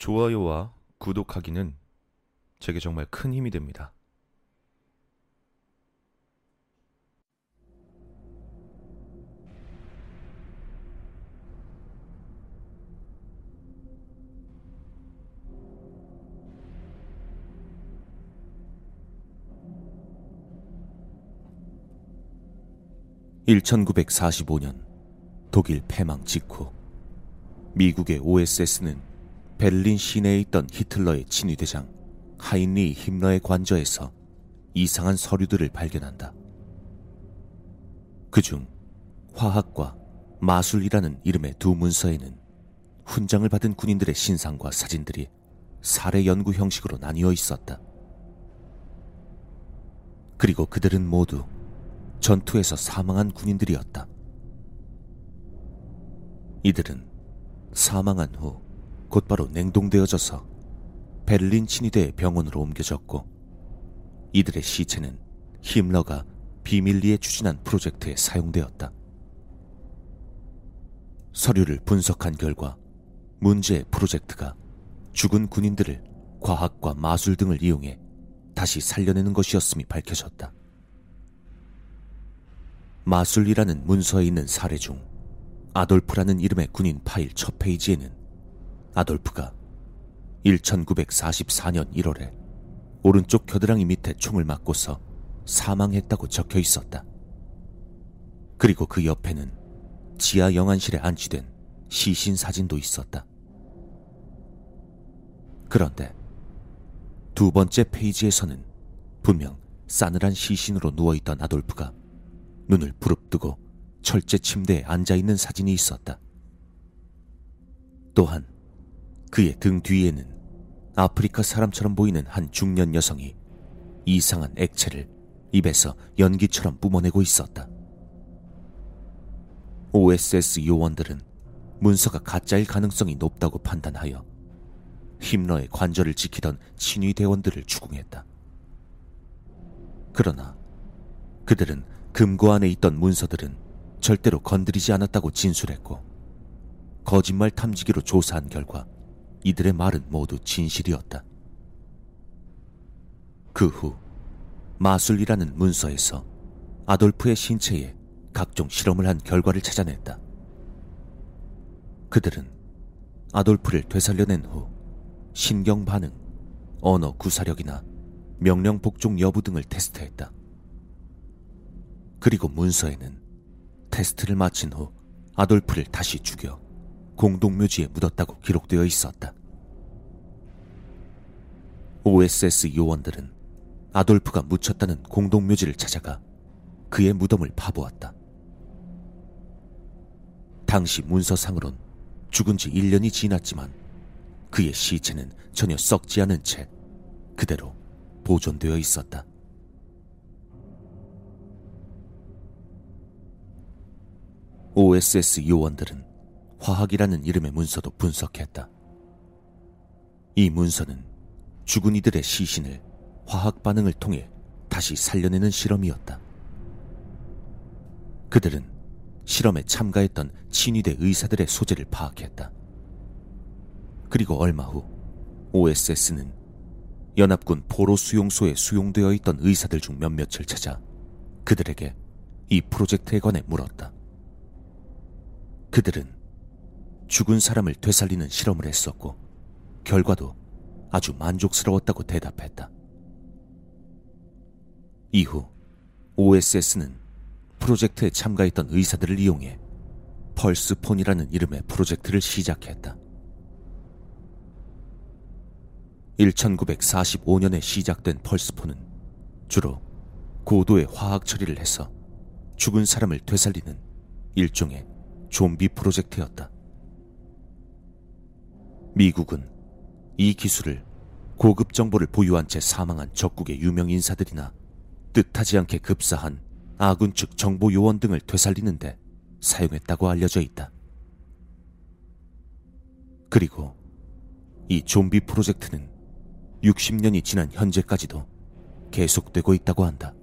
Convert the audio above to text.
좋아요와 구독하기는 제게 정말 큰 힘이 됩니다. (1945년) 독일 패망 직후 미국의 OSS는 베를린 시내에 있던 히틀러의 친위대장 하인리 힘러의 관저에서 이상한 서류들을 발견한다. 그중 화학과 마술이라는 이름의 두 문서에는 훈장을 받은 군인들의 신상과 사진들이 사례 연구 형식으로 나뉘어 있었다. 그리고 그들은 모두 전투에서 사망한 군인들이었다. 이들은 사망한 후 곧바로 냉동되어져서 베를린 친위대 병원으로 옮겨졌고 이들의 시체는 힘러가 비밀리에 추진한 프로젝트에 사용되었다. 서류를 분석한 결과 문제의 프로젝트가 죽은 군인들을 과학과 마술 등을 이용해 다시 살려내는 것이었음이 밝혀졌다. 마술이라는 문서에 있는 사례 중 아돌프라는 이름의 군인 파일 첫 페이지에는 아돌프가 1944년 1월에 오른쪽 겨드랑이 밑에 총을 맞고서 사망했다고 적혀 있었다. 그리고 그 옆에는 지하 영안실에 안치된 시신 사진도 있었다. 그런데 두 번째 페이지에서는 분명 싸늘한 시신으로 누워있던 아돌프가 눈을 부릅뜨고 철제 침대에 앉아있는 사진이 있었다. 또한 그의 등 뒤에는 아프리카 사람처럼 보이는 한 중년 여성이 이상한 액체를 입에서 연기처럼 뿜어내고 있었다. OSS 요원들은 문서가 가짜일 가능성이 높다고 판단하여 힘러의 관절을 지키던 친위 대원들을 추궁했다. 그러나 그들은 금고 안에 있던 문서들은 절대로 건드리지 않았다고 진술했고 거짓말 탐지기로 조사한 결과 이들의 말은 모두 진실이었다. 그 후 마술이라는 문서에서 아돌프의 신체에 각종 실험을 한 결과를 찾아냈다. 그들은 아돌프를 되살려낸 후 신경 반응, 언어 구사력이나 명령 복종 여부 등을 테스트했다. 그리고 문서에는 테스트를 마친 후 아돌프를 다시 죽여 공동묘지에 묻었다고 기록되어 있었다. OSS 요원들은 아돌프가 묻혔다는 공동묘지를 찾아가 그의 무덤을 파보았다. 당시 문서상으론 죽은 지 1년이 지났지만 그의 시체는 전혀 썩지 않은 채 그대로 보존되어 있었다. OSS 요원들은 화학이라는 이름의 문서도 분석했다. 이 문서는 죽은 이들의 시신을 화학 반응을 통해 다시 살려내는 실험이었다. 그들은 실험에 참가했던 친위대 의사들의 소재를 파악했다. 그리고 얼마 후 OSS는 연합군 포로 수용소에 수용되어 있던 의사들 중 몇몇을 찾아 그들에게 이 프로젝트에 관해 물었다. 그들은 죽은 사람을 되살리는 실험을 했었고 결과도 아주 만족스러웠다고 대답했다. 이후 OSS는 프로젝트에 참가했던 의사들을 이용해 펄스폰이라는 이름의 프로젝트를 시작했다. 1945년에 시작된 펄스폰은 주로 고도의 화학 처리를 해서 죽은 사람을 되살리는 일종의 좀비 프로젝트였다. 미국은 이 기술을 고급 정보를 보유한 채 사망한 적국의 유명 인사들이나 뜻하지 않게 급사한 아군 측 정보 요원 등을 되살리는데 사용했다고 알려져 있다. 그리고 이 좀비 프로젝트는 60년이 지난 현재까지도 계속되고 있다고 한다.